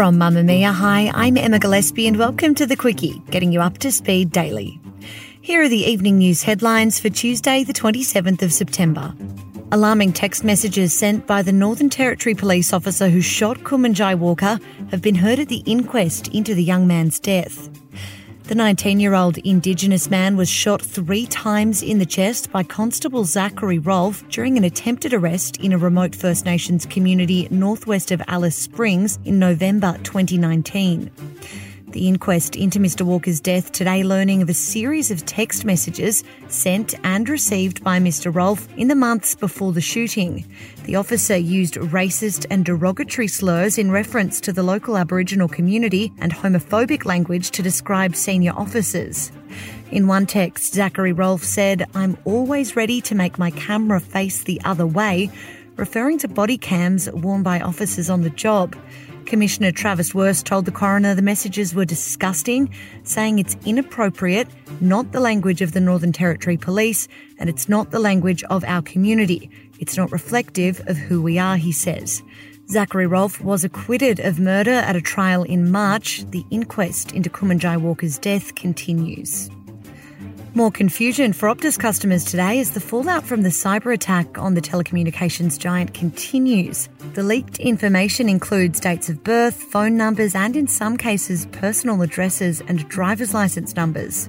From Mamamia, hi, I'm Emma Gillespie and welcome to The Quicky, getting you up to speed daily. Here are the evening news headlines for Tuesday, the 27th of September. Alarming text messages sent by the Northern Territory police officer who shot Kumanjai Walker have been heard at the inquest into the young man's death. The 19 year old Indigenous man was shot three times in the chest by Constable Zachary Rolfe during an attempted arrest in a remote First Nations community northwest of Alice Springs in November 2019. The inquest into Mr. Walker's death today learning of a series of text messages sent and received by Mr. Rolfe in the months before the shooting. The officer used racist and derogatory slurs in reference to the local Aboriginal community and homophobic language to describe senior officers. In one text, Zachary Rolfe said, I'm always ready to make my camera face the other way, referring to body cams worn by officers on the job. Commissioner Travis Wurst told the coroner the messages were disgusting, saying it's inappropriate, not the language of the Northern Territory Police, and it's not the language of our community. It's not reflective of who we are, he says. Zachary Rolfe was acquitted of murder at a trial in March. The inquest into Kumanjai Walker's death continues. More confusion for Optus customers today as the fallout from the cyber attack on the telecommunications giant continues. The leaked information includes dates of birth, phone numbers, and in some cases, personal addresses and driver's license numbers.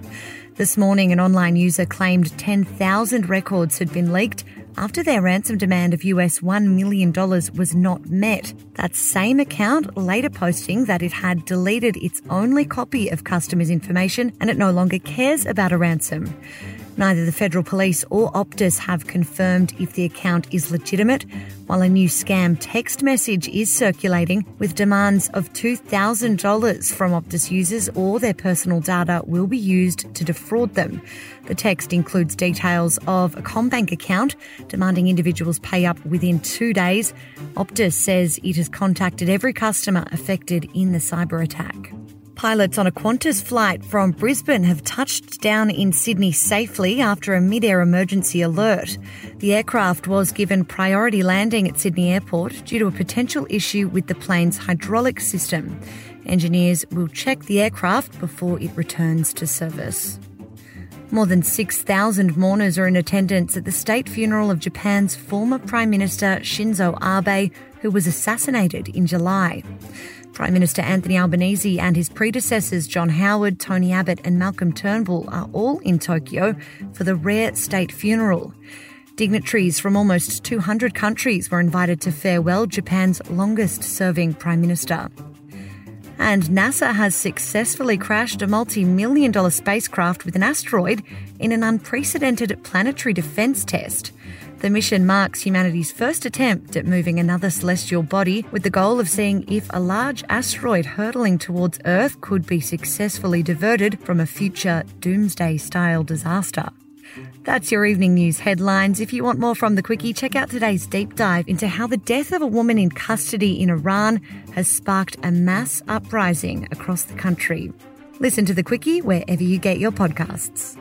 This morning, an online user claimed 10,000 records had been leaked after their ransom demand of US $1 million was not met. That same account later posting that it had deleted its only copy of customers' information and it no longer cares about a ransom. Neither the Federal Police or Optus have confirmed if the account is legitimate, while a new scam text message is circulating with demands of $2,000 from Optus users or their personal data will be used to defraud them. The text includes details of a CommBank account demanding individuals pay up within two days. Optus says it has contacted every customer affected in the cyber attack. Pilots on a Qantas flight from Brisbane have touched down in Sydney safely after a mid-air emergency alert. The aircraft was given priority landing at Sydney Airport due to a potential issue with the plane's hydraulic system. Engineers will check the aircraft before it returns to service. More than 6,000 mourners are in attendance at the state funeral of Japan's former Prime Minister Shinzo Abe, who was assassinated in July. Prime Minister Anthony Albanese and his predecessors John Howard, Tony Abbott, and Malcolm Turnbull are all in Tokyo for the rare state funeral. Dignitaries from almost 200 countries were invited to farewell Japan's longest serving Prime Minister. And NASA has successfully crashed a multi million dollar spacecraft with an asteroid in an unprecedented planetary defense test. The mission marks humanity's first attempt at moving another celestial body with the goal of seeing if a large asteroid hurtling towards Earth could be successfully diverted from a future doomsday style disaster. That's your evening news headlines. If you want more from the Quicky, check out today's deep dive into how the death of a woman in custody in Iran has sparked a mass uprising across the country. Listen to the Quicky wherever you get your podcasts.